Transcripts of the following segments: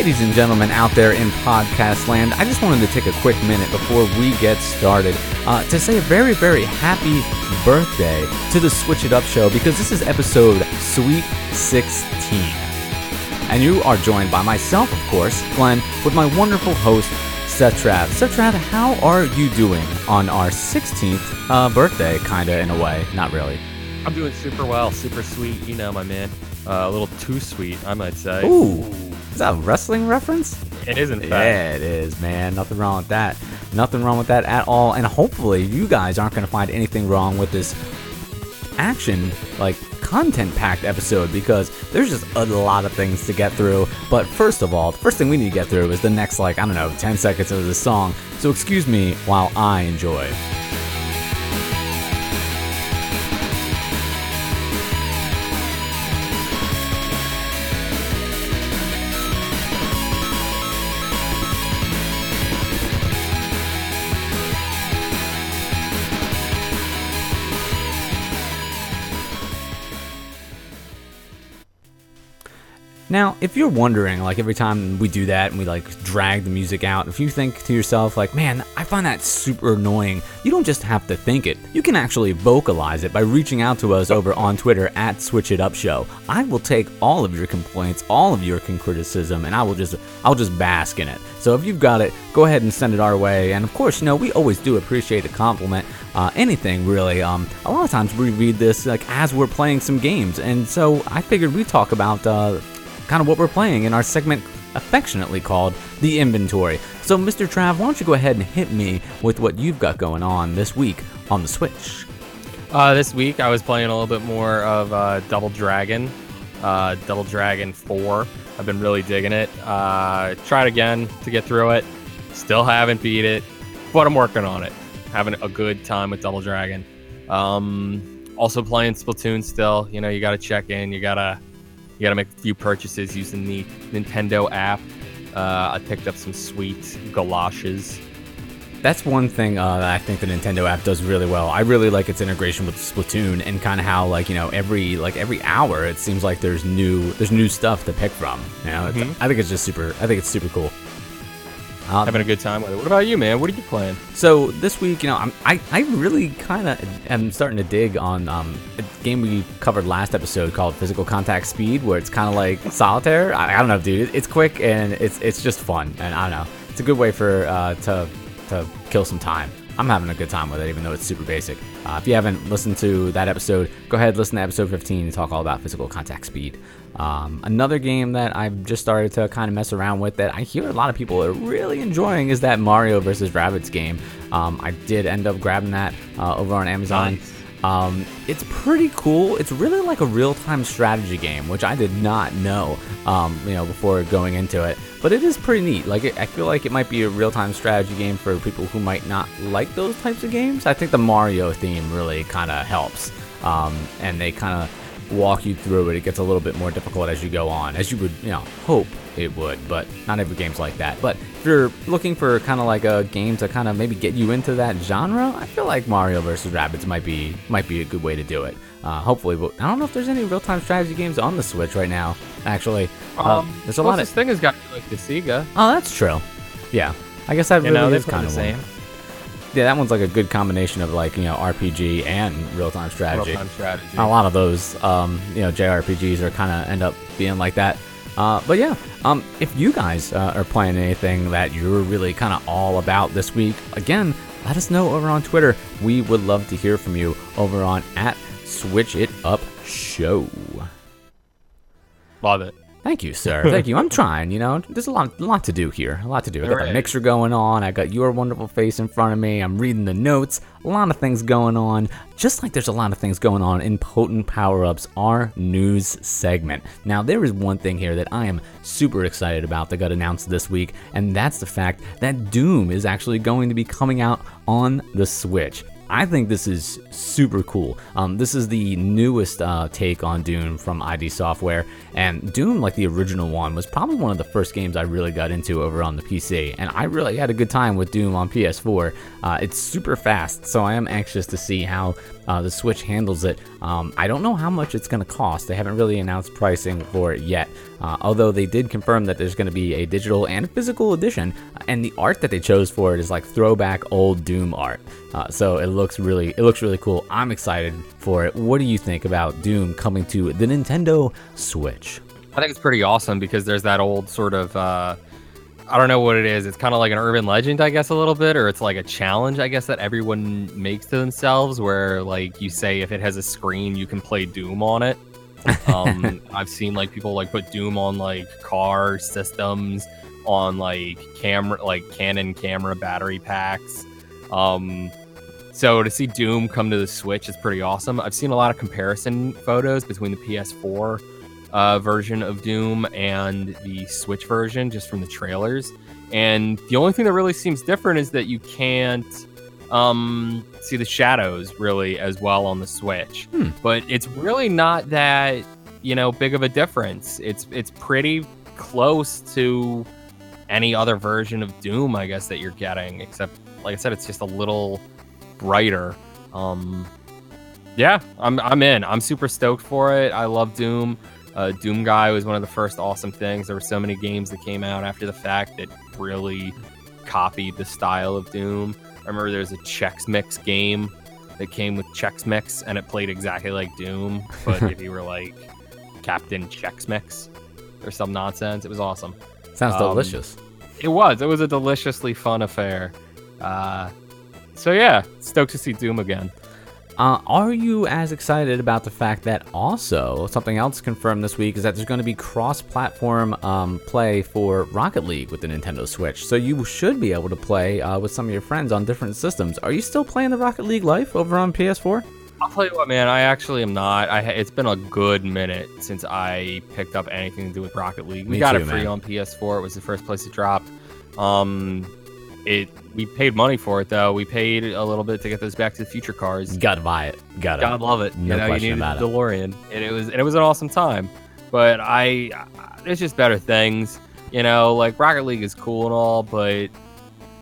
Ladies and gentlemen out there in podcast land, I just wanted to take a quick minute before we get started uh, to say a very, very happy birthday to the Switch It Up show because this is episode Sweet 16. And you are joined by myself, of course, Glenn, with my wonderful host, Seth Trav. Seth Trav, how are you doing on our 16th uh, birthday, kinda in a way? Not really. I'm doing super well, super sweet. You know, my man. Uh, a little too sweet, I might say. Ooh. Is that a wrestling reference? It is, in fact. Yeah, it is, man. Nothing wrong with that. Nothing wrong with that at all. And hopefully, you guys aren't going to find anything wrong with this action, like content packed episode because there's just a lot of things to get through. But first of all, the first thing we need to get through is the next, like, I don't know, 10 seconds of the song. So excuse me while I enjoy. Now, if you're wondering, like every time we do that and we like drag the music out, if you think to yourself, like, man, I find that super annoying, you don't just have to think it. You can actually vocalize it by reaching out to us over on Twitter at Switch It Up Show. I will take all of your complaints, all of your criticism, and I will just I'll just bask in it. So if you've got it, go ahead and send it our way. And of course, you know, we always do appreciate a compliment. Uh, anything really. Um, a lot of times we read this like as we're playing some games, and so I figured we'd talk about uh, kind of what we're playing in our segment affectionately called the inventory. So, Mr. Trav, why don't you go ahead and hit me with what you've got going on this week on the Switch? Uh, this week I was playing a little bit more of uh, Double Dragon, uh, Double Dragon 4. I've been really digging it. Uh, tried again to get through it. Still haven't beat it, but I'm working on it. Having a good time with Double Dragon. Um, also playing Splatoon still. You know, you got to check in. You got to you got to make a few purchases using the Nintendo app. Uh, I picked up some sweet galoshes. That's one thing uh, that I think the Nintendo app does really well. I really like its integration with Splatoon and kind of how like you know every like every hour it seems like there's new there's new stuff to pick from. You know, mm-hmm. I think it's just super. I think it's super cool. Um, Having a good time with it. What about you, man? What are you playing? So this week, you know, I'm, I I really kind of am starting to dig on um, a game we covered last episode called Physical Contact Speed, where it's kind of like solitaire. I, I, don't know, dude. It's quick and it's it's just fun, and I don't know. It's a good way for uh, to to kill some time. I'm having a good time with it, even though it's super basic. Uh, if you haven't listened to that episode, go ahead listen to episode 15 and talk all about physical contact speed. Um, another game that I've just started to kind of mess around with that I hear a lot of people are really enjoying is that Mario vs. Rabbids game. Um, I did end up grabbing that uh, over on Amazon. Nice. Um, it's pretty cool. It's really like a real-time strategy game, which I did not know, um, you know, before going into it. But it is pretty neat. Like, it, I feel like it might be a real-time strategy game for people who might not like those types of games. I think the Mario theme really kind of helps, um, and they kind of walk you through it. It gets a little bit more difficult as you go on, as you would, you know, hope it would, but not every game's like that. But if you're looking for kind of like a game to kind of maybe get you into that genre, I feel like Mario vs. Rabbids might be might be a good way to do it. Uh, hopefully, but I don't know if there's any real-time strategy games on the Switch right now. Actually, uh, um, there's a lot of this thing has got like the Sega. Oh, that's true. Yeah, I guess that you really know, is kind of the same. One yeah, that one's like a good combination of like you know RPG and real time strategy. Real time strategy. A lot of those, um, you know, JRPGs are kind of end up being like that. Uh, but yeah, um, if you guys uh, are playing anything that you're really kind of all about this week, again, let us know over on Twitter. We would love to hear from you over on at Switch It Up Show. Love it. Thank you, sir. Thank you. I'm trying. You know, there's a lot, a lot to do here. A lot to do. I got right. the mixer going on. I got your wonderful face in front of me. I'm reading the notes. A lot of things going on. Just like there's a lot of things going on in Potent Power Ups, our news segment. Now, there is one thing here that I am super excited about that got announced this week, and that's the fact that Doom is actually going to be coming out on the Switch. I think this is super cool. Um, this is the newest uh, take on Doom from ID Software, and Doom, like the original one, was probably one of the first games I really got into over on the PC, and I really had a good time with Doom on PS4. Uh, it's super fast, so I am anxious to see how uh, the Switch handles it. Um, I don't know how much it's going to cost. They haven't really announced pricing for it yet. Uh, although they did confirm that there's going to be a digital and physical edition, and the art that they chose for it is like throwback old Doom art. Uh, so it looks really, it looks really cool. I'm excited for it. What do you think about Doom coming to the Nintendo Switch? I think it's pretty awesome because there's that old sort of uh, I don't know what it is. It's kind of like an urban legend, I guess, a little bit, or it's like a challenge, I guess, that everyone makes to themselves, where like you say if it has a screen, you can play Doom on it. Um, I've seen like people like put Doom on like car systems, on like camera, like Canon camera battery packs. Um, so to see Doom come to the Switch is pretty awesome. I've seen a lot of comparison photos between the PS4 uh, version of Doom and the Switch version just from the trailers. And the only thing that really seems different is that you can't um, see the shadows really as well on the Switch. Hmm. But it's really not that you know big of a difference. It's it's pretty close to any other version of Doom, I guess that you're getting. Except, like I said, it's just a little brighter. Um, yeah, I'm I'm in. I'm super stoked for it. I love Doom. Uh, Doom Guy was one of the first awesome things. There were so many games that came out after the fact that really copied the style of Doom. I remember there was a Chex Mix game that came with Chex Mix and it played exactly like Doom, but if you were like Captain Chex Mix or some nonsense, it was awesome. Sounds Um, delicious. It was. It was a deliciously fun affair. Uh, so yeah, stoked to see Doom again. Uh, are you as excited about the fact that also something else confirmed this week is that there's going to be cross-platform um, play for Rocket League with the Nintendo Switch? So you should be able to play uh, with some of your friends on different systems. Are you still playing the Rocket League Life over on PS4? I'll tell you what, man. I actually am not. I it's been a good minute since I picked up anything to do with Rocket League. We Me got too, it free man. on PS4. It was the first place it dropped. Um, it we paid money for it though. We paid a little bit to get those Back to the Future cars. You gotta buy it. Gotta. Gotta love it. No you know, question you needed about it. DeLorean, and it was and it was an awesome time. But I, there's just better things. You know, like Rocket League is cool and all, but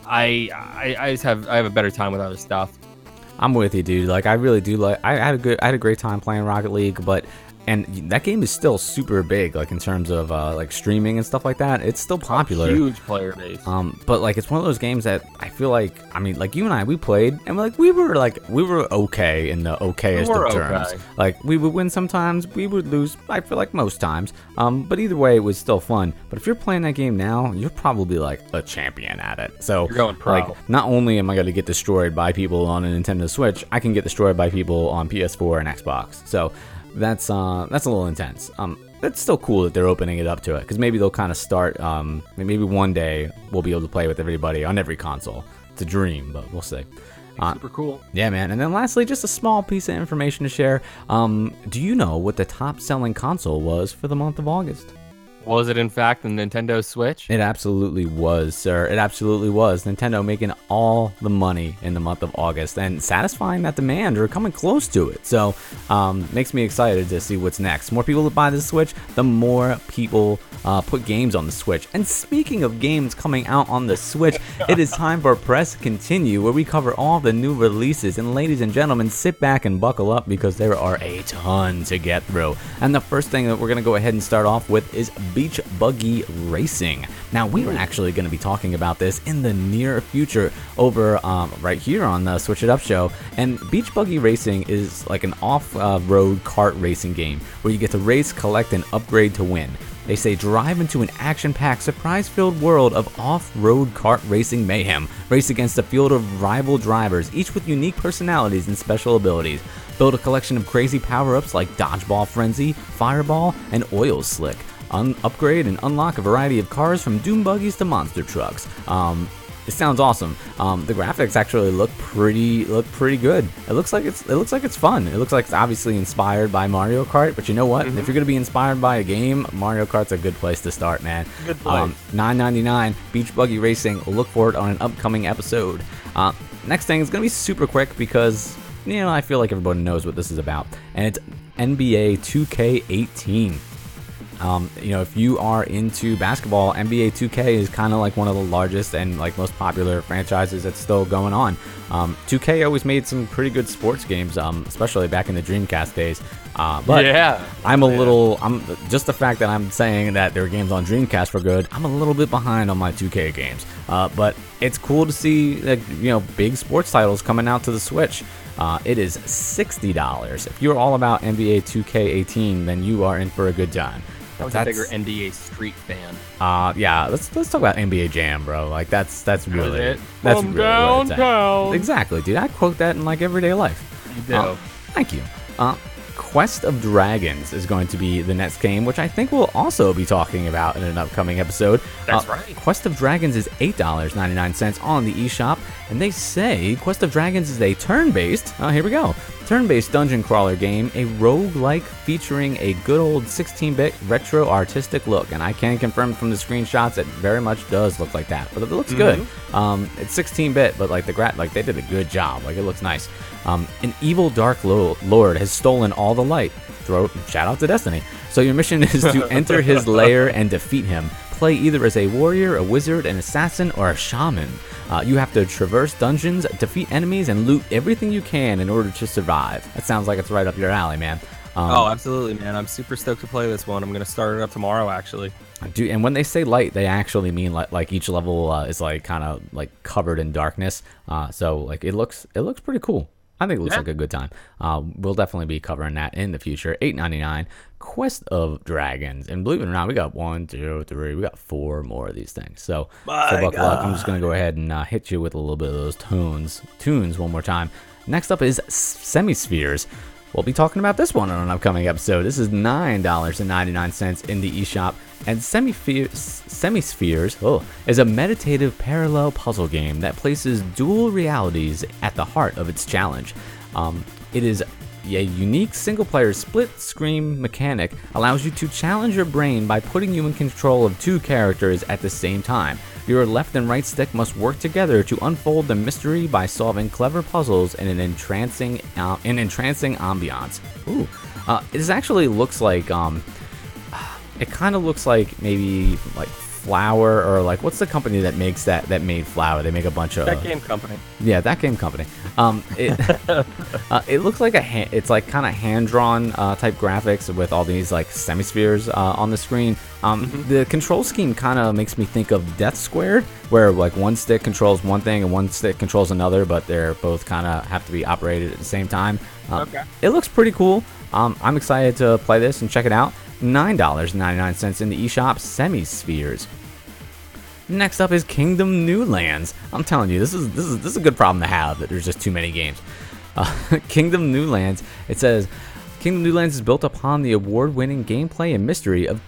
I, I, I just have I have a better time with other stuff. I'm with you, dude. Like I really do like. I had a good. I had a great time playing Rocket League, but and that game is still super big, like in terms of uh, like streaming and stuff like that. It's still popular. Huge player base. Um, but like it's one of those games that I feel like I mean like you and I we played and like we were like we were okay in the okayest were of okay. terms. Like we would win sometimes, we would lose. I feel like most times. Um, but either way, it was still fun. But if you're playing that game now, you're probably like a champion at it. So You're going pro. Like not only am I going to get destroyed by people on a Nintendo Switch, I can get destroyed by people on PS4 and Xbox. So that's uh that's a little intense. Um, it's still cool that they're opening it up to it because maybe they'll kind of start. Um, maybe one day we'll be able to play with everybody on every console. It's a dream, but we'll see. Uh, Super cool. yeah, man. And then lastly, just a small piece of information to share. Um, do you know what the top selling console was for the month of August? Was it in fact the Nintendo Switch? It absolutely was, sir. It absolutely was. Nintendo making all the money in the month of August and satisfying that demand or coming close to it. So, um, makes me excited to see what's next. More people that buy the Switch, the more people uh, put games on the Switch. And speaking of games coming out on the Switch, it is time for Press Continue, where we cover all the new releases. And ladies and gentlemen, sit back and buckle up because there are a ton to get through. And the first thing that we're going to go ahead and start off with is Beach Buggy Racing. Now, we are actually going to be talking about this in the near future over um, right here on the Switch It Up show. And Beach Buggy Racing is like an off uh, road kart racing game where you get to race, collect, and upgrade to win. They say drive into an action packed, surprise filled world of off road kart racing mayhem. Race against a field of rival drivers, each with unique personalities and special abilities. Build a collection of crazy power ups like Dodgeball Frenzy, Fireball, and Oil Slick. Un- upgrade and unlock a variety of cars from Dune Buggies to monster trucks. Um, it sounds awesome. Um, the graphics actually look pretty look pretty good. It looks like it's it looks like it's fun. It looks like it's obviously inspired by Mario Kart, but you know what? If you're gonna be inspired by a game, Mario Kart's a good place to start, man. Good place. Um, 9.99 Beach Buggy Racing. Look for it on an upcoming episode. Uh, next thing is gonna be super quick because you know I feel like everybody knows what this is about, and it's NBA 2K18. Um, you know, if you are into basketball, NBA 2K is kind of like one of the largest and like most popular franchises that's still going on. Um, 2K always made some pretty good sports games, um, especially back in the Dreamcast days. Uh, but Yeah. I'm a little. I'm just the fact that I'm saying that their games on Dreamcast were good. I'm a little bit behind on my 2K games, uh, but it's cool to see like you know big sports titles coming out to the Switch. Uh, it is sixty dollars. If you're all about NBA 2K18, then you are in for a good time. I was a bigger NBA Street fan. Uh, yeah, let's let's talk about NBA Jam, bro. Like that's that's really it? that's From really downtown. Exactly, dude. I quote that in like everyday life. You do. Uh, thank you. Uh, Quest of Dragons is going to be the next game, which I think we'll also be talking about in an upcoming episode. That's Uh, right. Quest of Dragons is $8.99 on the eShop, and they say Quest of Dragons is a turn based, oh, here we go, turn based dungeon crawler game, a roguelike featuring a good old 16 bit retro artistic look. And I can confirm from the screenshots it very much does look like that, but it looks good. Um, it's 16 bit, but like the gra- like they did a good job. Like it looks nice. Um, an evil dark lo- lord has stolen all the light. Throw shout out to Destiny. So your mission is to enter his lair and defeat him. Play either as a warrior, a wizard, an assassin, or a shaman. Uh, you have to traverse dungeons, defeat enemies, and loot everything you can in order to survive. That sounds like it's right up your alley, man. Um, Oh, absolutely, man. I'm super stoked to play this one. I'm going to start it up tomorrow, actually. Dude, and when they say light, they actually mean like like each level uh, is like kind of like covered in darkness. Uh, so like it looks it looks pretty cool. I think it looks Yeah. like a good time. Uh, we'll definitely be covering that in the future. Eight ninety nine, Quest of Dragons, and believe it or not, we got one, two, three, we got four more of these things. So, so buckle up. I'm just gonna go ahead and uh, hit you with a little bit of those tunes, tunes one more time. Next up is Semispheres. We'll be talking about this one on an upcoming episode. This is $9.99 in the eShop. And Semispheres oh, is a meditative parallel puzzle game that places dual realities at the heart of its challenge. Um, it is a unique single player split screen mechanic allows you to challenge your brain by putting you in control of two characters at the same time. Your left and right stick must work together to unfold the mystery by solving clever puzzles in an entrancing, uh, an entrancing ambiance. Ooh, uh, this actually looks like um, it kind of looks like maybe like Flower or like what's the company that makes that that made Flower? They make a bunch of That game company. yeah, that game company. Um, it uh, it looks like a ha- it's like kind of hand drawn uh, type graphics with all these like semispheres uh, on the screen. Um, The control scheme kind of makes me think of Death Squared, where like one stick controls one thing and one stick controls another, but they're both kind of have to be operated at the same time. Uh, Okay. It looks pretty cool. Um, I'm excited to play this and check it out. Nine dollars ninety nine cents in the eShop. Semispheres. Next up is Kingdom New Lands. I'm telling you, this is this is this is a good problem to have that there's just too many games. Uh, Kingdom New Lands. It says Kingdom New Lands is built upon the award-winning gameplay and mystery of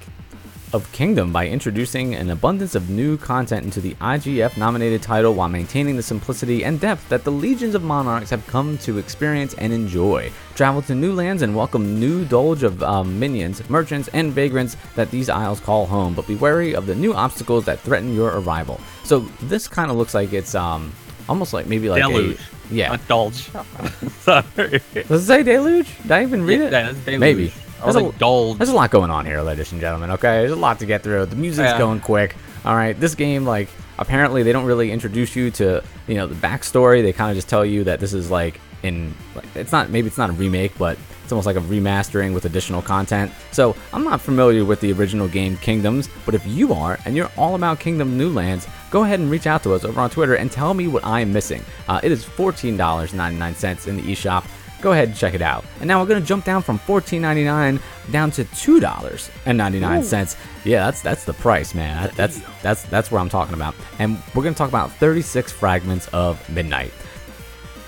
of Kingdom by introducing an abundance of new content into the IGF nominated title while maintaining the simplicity and depth that the legions of monarchs have come to experience and enjoy. Travel to new lands and welcome new dolge of um, minions, merchants, and vagrants that these isles call home, but be wary of the new obstacles that threaten your arrival. So this kind of looks like it's um almost like maybe like Deluge. a yeah. Indulge. Sorry. Does it say deluge? Did I even read Yeah, it? that's deluge. Maybe. There's a-. There's a lot going on here, ladies and gentlemen. Okay, there's a lot to get through. The music's Yeah. going quick. All right, this game, like, apparently they don't really introduce you to, you know, the backstory. They kind of just tell you that this is like in, like, it's not maybe it's not a remake, but it's almost like a remastering with additional content. So I'm not familiar with the original game Kingdoms, but if you are and you're all about Kingdom New Lands, go ahead and reach out to us over on Twitter and tell me what I am missing. Uh, it is $14.99 in the eShop go ahead and check it out. And now we're gonna jump down from $14.99 down to two dollars and ninety nine cents. Yeah, that's that's the price, man. That's that's that's what I'm talking about. And we're gonna talk about 36 fragments of midnight.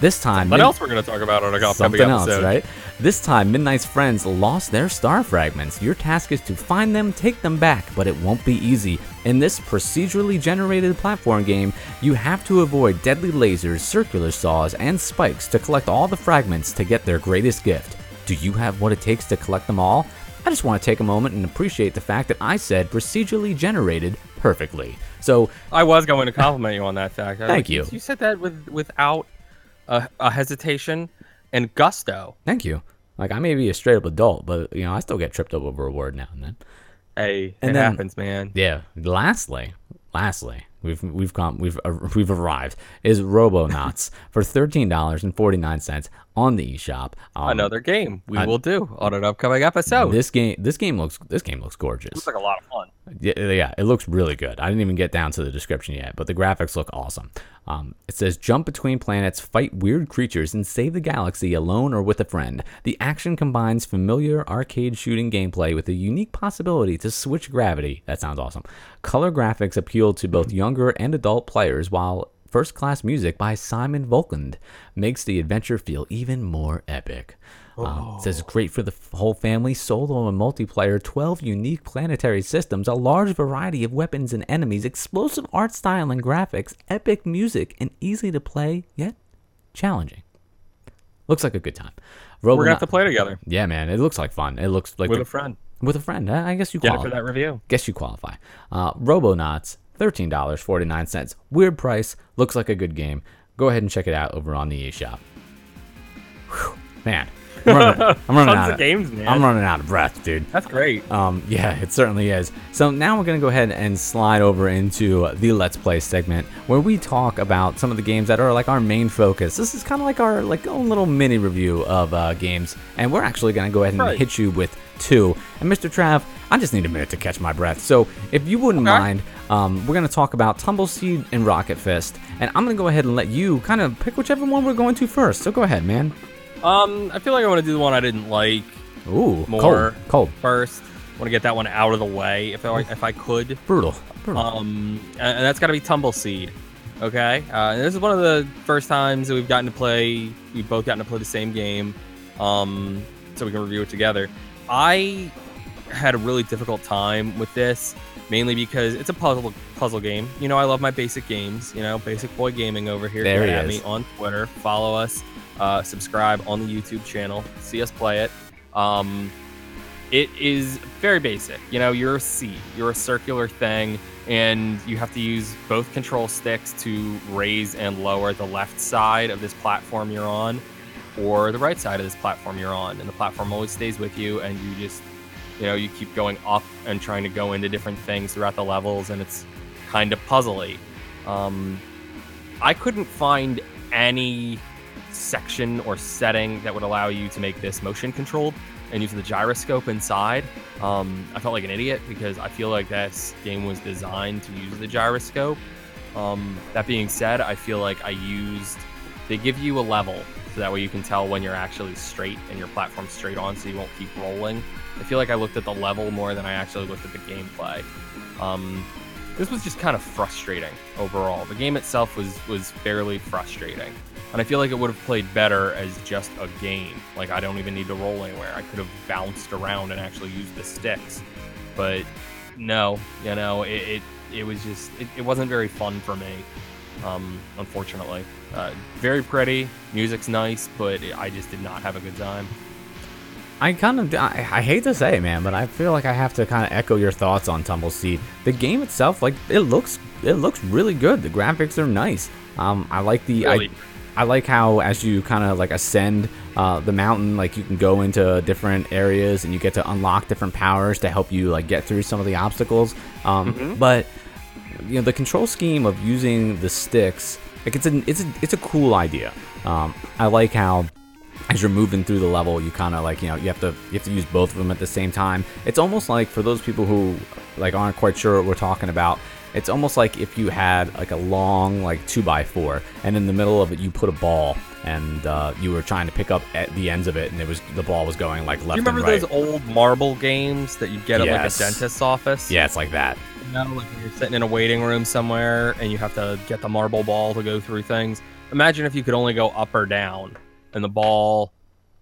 This time, What Mid- else we're to talk about on a upcoming something else, episode? right? This time, Midnight's friends lost their star fragments. Your task is to find them, take them back, but it won't be easy. In this procedurally generated platform game, you have to avoid deadly lasers, circular saws, and spikes to collect all the fragments to get their greatest gift. Do you have what it takes to collect them all? I just want to take a moment and appreciate the fact that I said procedurally generated perfectly. So, I was going to compliment you on that fact. I- Thank you. You said that with without a, a hesitation and gusto. thank you. Like, I may be a straight up adult, but, you know, I still get tripped up over a word now and then. Hey, And it then- happens, man. Yeah. Lastly, lastly, we've we've come we've uh, we've arrived is Robonauts for thirteen dollars and forty nine cents on the eShop. Um, Another game we I- will do on an upcoming episode. This game this game looks this game looks gorgeous. looks like a lot of fun. Yeah, yeah, it looks really good. I didn't even get down to the description yet, but the graphics look awesome. Um, it says jump between planets, fight weird creatures, and save the galaxy alone or with a friend. The action combines familiar arcade shooting gameplay with a unique possibility to switch gravity. That sounds awesome. Color graphics appeal to both younger and adult players, while first class music by Simon Volkland makes the adventure feel even more epic. Um, it says great for the whole family, solo and multiplayer, 12 unique planetary systems, a large variety of weapons and enemies, explosive art style and graphics, epic music, and easy to play yet challenging. Looks like a good time. Robo- We're gonna have to play together yeah, man, it looks like fun. It looks like with the- a friend. with a friend. I guess you Get it qualify. for that review. Guess you qualify. Uh, Robonauts, thirteen dollars forty nine cents. Weird price. Looks like a good game. Go ahead and check it out over on the eShop. Whew, man, I'm running, I'm running out of games, man. I'm running out of breath, dude. That's great. Um, yeah, it certainly is. So now we're gonna go ahead and slide over into the Let's Play segment where we talk about some of the games that are like our main focus. This is kind of like our like own little mini review of uh, games, and we're actually gonna go ahead and Right. hit you with two. And Mr. Trav, I just need a minute to catch my breath. So if you wouldn't Okay. mind, um, we're gonna talk about Tumbleseed and Rocket Fist, and I'm gonna go ahead and let you kind of pick whichever one we're going to first. So go ahead, man. Um, I feel like I want to do the one I didn't like Ooh, More. cold, cold, first. Want to get that one out of the way if I if I could. brutal, brutal. Um, and that's got to be Tumbleseed. Okay. Uh, this is one of the first times that we've gotten to play. We've both gotten to play the same game. Um, so we can review it together. I had a really difficult time with this, mainly because it's a puzzle puzzle game. You know, I love my basic games. You know, basic boy gaming over here. There he at is. me on Twitter. Follow us. Uh, subscribe on the YouTube channel. See us play it. Um, it is very basic. You know, you're a C, you're a circular thing, and you have to use both control sticks to raise and lower the left side of this platform you're on, or the right side of this platform you're on. And the platform always stays with you, and you just, you know, you keep going up and trying to go into different things throughout the levels, and it's kind of puzzly. Um, I couldn't find any section or setting that would allow you to make this motion controlled and use the gyroscope inside. Um, I felt like an idiot because I feel like this game was designed to use the gyroscope. Um, that being said, I feel like I used. They give you a level so that way you can tell when you're actually straight and your platform's straight on, so you won't keep rolling. I feel like I looked at the level more than I actually looked at the gameplay. Um, this was just kind of frustrating overall. The game itself was was fairly frustrating, and I feel like it would have played better as just a game. Like I don't even need to roll anywhere. I could have bounced around and actually used the sticks, but no, you know, it it, it was just it, it wasn't very fun for me. Um, unfortunately, uh, very pretty, music's nice, but I just did not have a good time. I kind of I, I hate to say, it, man, but I feel like I have to kind of echo your thoughts on Tumbleseed. The game itself, like it looks, it looks really good. The graphics are nice. Um, I like the Really? I, I like how as you kind of like ascend uh, the mountain, like you can go into different areas and you get to unlock different powers to help you like get through some of the obstacles. Um, but you know the control scheme of using the sticks like it's a it's a it's a cool idea. Um, i like how as you're moving through the level you kind of like you know you have to you have to use both of them at the same time. It's almost like for those people who like aren't quite sure what we're talking about it's almost like if you had like a long like two by four and in the middle of it you put a ball and uh, you were trying to pick up at the ends of it and it was the ball was going like left you remember right those old marble games that you get at like a dentist's office? yeah it's like that You know, like when you're sitting in a waiting room somewhere and you have to get the marble ball to go through things. Imagine if you could only go up or down and the ball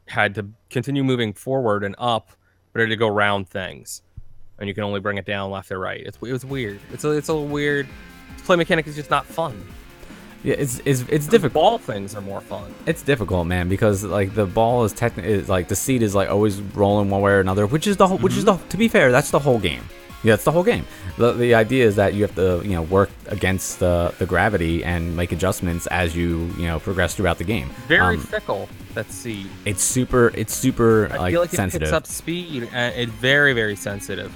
had to continue moving forward and up, but it had to go around things. And you can only bring it down left or right. It's, it was weird. It's a, it's a weird. Play mechanic is just not fun. Yeah it's it's, it's The difficult ball things are more fun. It's difficult, man, because like the ball is technically like the seat is like always rolling one way or another, which is the whole, which is the to be fair, that's the whole game. Yeah, that's the whole game. The, the idea is that you have to you know work against the, the gravity and make adjustments as you you know progress throughout the game. Very Um, fickle. That seed. it's super it's super I like feel like it sensitive. picks up speed. And it's very very sensitive.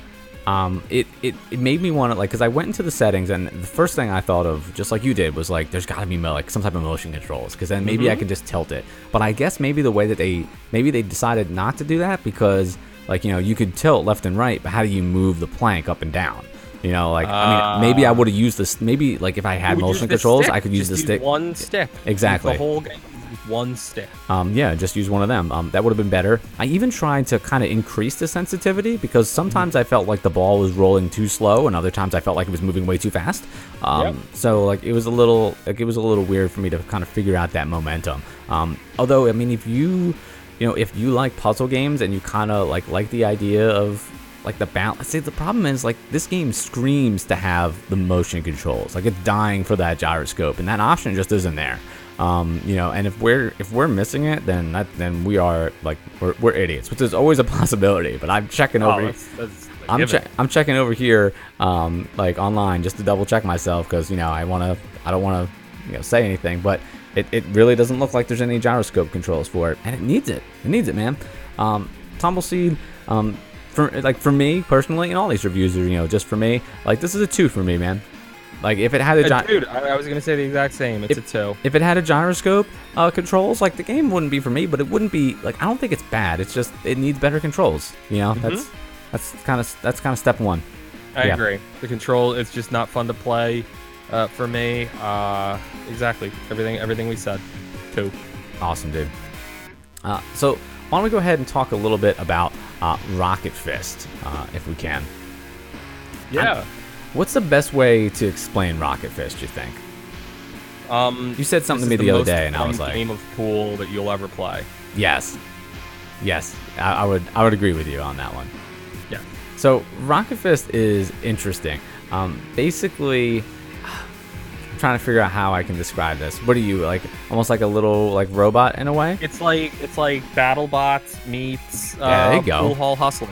Um, it, it, it made me want to like because I went into the settings and the first thing I thought of, just like you did, was like there's got to be like some type of motion controls because then maybe I can just tilt it. But I guess maybe the way that they maybe they decided not to do that because like you know you could tilt left and right, but how do you move the plank up and down? You know, like I mean, maybe I would have used this. Maybe like if I had You would use motion controls, stick. I could use the stick. One stick. Exactly. The whole game. One stick. Um, yeah, just use one of them. Um, that would have been better. I even tried to kind of increase the sensitivity because sometimes I felt like the ball was rolling too slow, and other times I felt like it was moving way too fast. Um, Yep. So like it was a little like it was a little weird for me to kind of figure out that momentum. Um, although I mean, if you you know if you like puzzle games and you kind of like like the idea of like the balance. See, the problem is like this game screams to have the motion controls. Like it's dying for that gyroscope, and that option just isn't there. Um, you know, and if we're if we're missing it, then that then we are like we're, we're idiots, which is always a possibility. But I'm checking over. Oh, that's, that's a I'm che- I'm checking over here, um, like online, just to double check myself because you know I want to I don't want to you know say anything, but it, it really doesn't look like there's any gyroscope controls for it, and it needs it. It needs it, man. Um, Tumbleseed, um, for like for me personally, and all these reviews are you know just for me, like this is a two for me, man. Like if it had a Uh, gy- dude, I, I was gonna say the exact same. It's If- a two. if it had a gyroscope uh, controls, like the game wouldn't be for me, but it wouldn't be like I don't think it's bad. It's just it needs better controls. You know, that's that's kind of that's kind of step one. I yeah. agree. The control is just not fun to play uh, for me. Uh, exactly. Everything everything we said. Two. Awesome, dude. Uh, so why don't we go ahead and talk a little bit about uh, Rocket Fist, uh, if we can. Yeah. What's the best way to explain Rocket Fist? You think? Um, You said something to me is the other day, and I was like, game of pool that you'll ever play. yes, yes, I, I would I would agree with you on that one. Yeah. So Rocket Fist is interesting. Um, basically, I'm trying to figure out how I can describe this. What are you like? Almost like a little like robot in a way. It's like it's like BattleBots meets uh, Yeah, there you go. Pool Hall Hustler.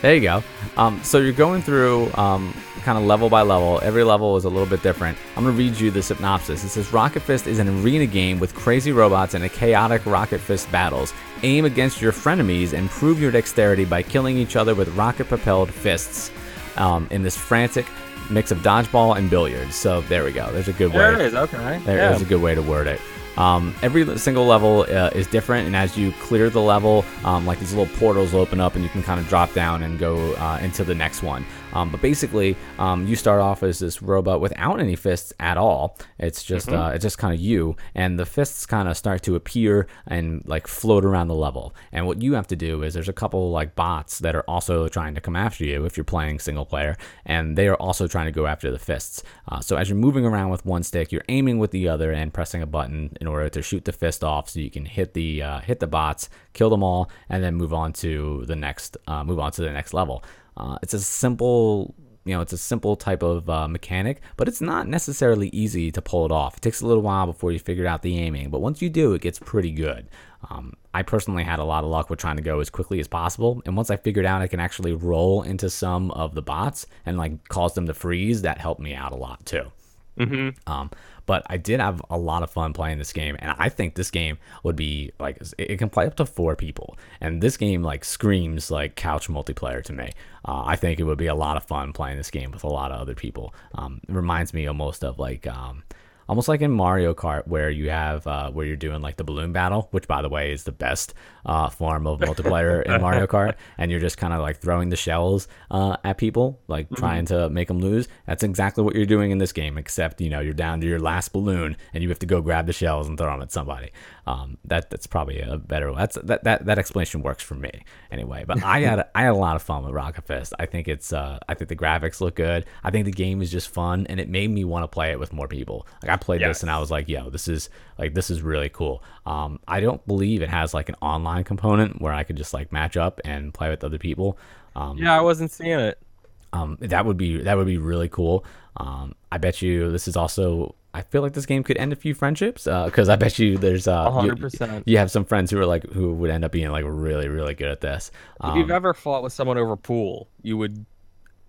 There you go. Um, so you're going through um, kind of level by level. Every level is a little bit different. I'm going to read you the synopsis. It says Rocket Fist is an arena game with crazy robots and a chaotic Rocket Fist battles. Aim against your frenemies and prove your dexterity by killing each other with rocket propelled fists um, in this frantic mix of dodgeball and billiards. So there we go. There's a good There way. it is. Okay. There yeah. is a good way to word it. Um, every single level uh, is different, and as you clear the level, um, like these little portals open up, and you can kind of drop down and go uh, into the next one. Um, but basically, um, you start off as this robot without any fists at all. It's just uh, it's just kind of you, and the fists kind of start to appear and like float around the level. And what you have to do is there's a couple like bots that are also trying to come after you if you're playing single player, and they are also trying to go after the fists. Uh, so as you're moving around with one stick, you're aiming with the other and pressing a button in order to shoot the fist off, so you can hit the uh, hit the bots, kill them all, and then move on to the next uh, move on to the next level. Uh, it's a simple you know, it's a simple type of uh, mechanic, but it's not necessarily easy to pull it off. It takes a little while before you figure out the aiming, but once you do, it gets pretty good. Um, I personally had a lot of luck with trying to go as quickly as possible, and once I figured out I can actually roll into some of the bots and like cause them to freeze, that helped me out a lot too. Mm-hmm. Um, but I did have a lot of fun playing this game, and I think this game would be like it can play up to four people, and this game like screams like couch multiplayer to me. Uh, I think it would be a lot of fun playing this game with a lot of other people. Um, it reminds me almost of like um, almost like in Mario Kart where you have uh, where you're doing like the balloon battle, which by the way is the best uh, form of multiplayer in Mario Kart, and you're just kind of like throwing the shells uh, at people, like trying to make them lose. That's exactly what you're doing in this game, except you know you're down to your last balloon and you have to go grab the shells and throw them at somebody. Um, that that's probably a better. That's that that that explanation works for me anyway. But I had a, I had a lot of fun with Rocket Fist. I think it's uh, I think the graphics look good. I think the game is just fun, and it made me want to play it with more people. Like I played this and I was like, yo, this is like this is really cool. Um, I don't believe it has like an online component where I could just like match up and play with other people. Um, Yeah, I wasn't seeing it. um, that would be that would be really cool. Um, I bet you this is also. I feel like this game could end a few friendships because I bet you there's uh, A 100%. You have some friends who are like who would end up being like really really good at this. If you've Um, ever fought with someone over pool, you would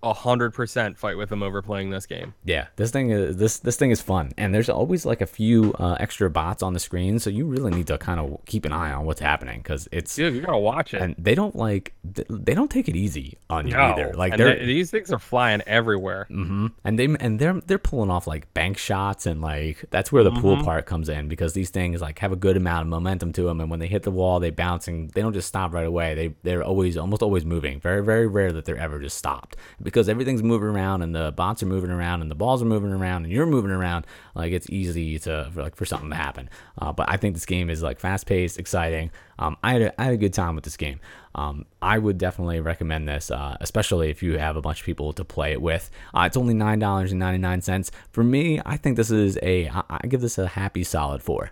hundred percent fight with them over playing this game. Yeah, this thing is this this thing is fun, and there's always like a few uh, extra bots on the screen, so you really need to kind of keep an eye on what's happening because it's Dude, you gotta watch it. and they don't like they don't take it easy on you no, either. Like they're these things are flying everywhere. Mm-hmm. And they and they're they're pulling off like bank shots and like that's where the pool Mm-hmm. part comes in because these things like have a good amount of momentum to them and when they hit the wall they bounce and they don't just stop right away. They they're always almost always moving. Very very rare that they're ever just stopped because everything's moving around and the bots are moving around and the balls are moving around and you're moving around. Like it's easy to for, like for something to happen. Uh, but I think this game is like fast paced, exciting. Um, I had a, I had a good time with this game. Um, I would definitely recommend this, uh, especially if you have a bunch of people to play it with. Uh, it's only nine dollars and ninety nine cents. For me, I think this is a I, I give this a happy solid four.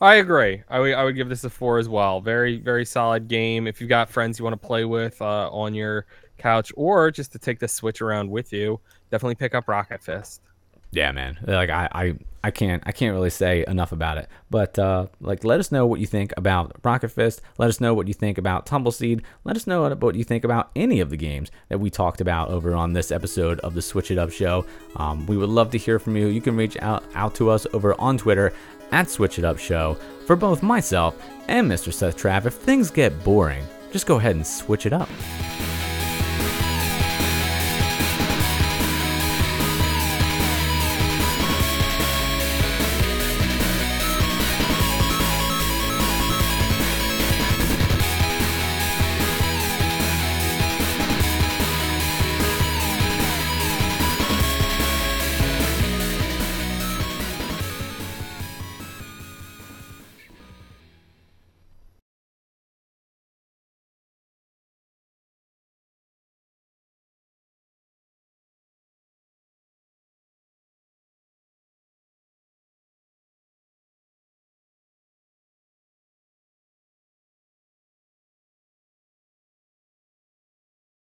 I agree. I would would give this a four as well. Very very solid game. If you've got friends you want to play with uh, on your couch or just to take the Switch around with you, definitely pick up Rocket Fist. Yeah, man. Like I, I, I can't, I can't really say enough about it. But uh, like, let us know what you think about Rocket Fist. Let us know what you think about Tumbleseed. Let us know what you think about any of the games that we talked about over on this episode of the Switch It Up Show. Um, we would love to hear from you. You can reach out out to us over on Twitter at Switch It Up Show. For both myself and Mr. Seth Trav, if things get boring, just go ahead and switch it up.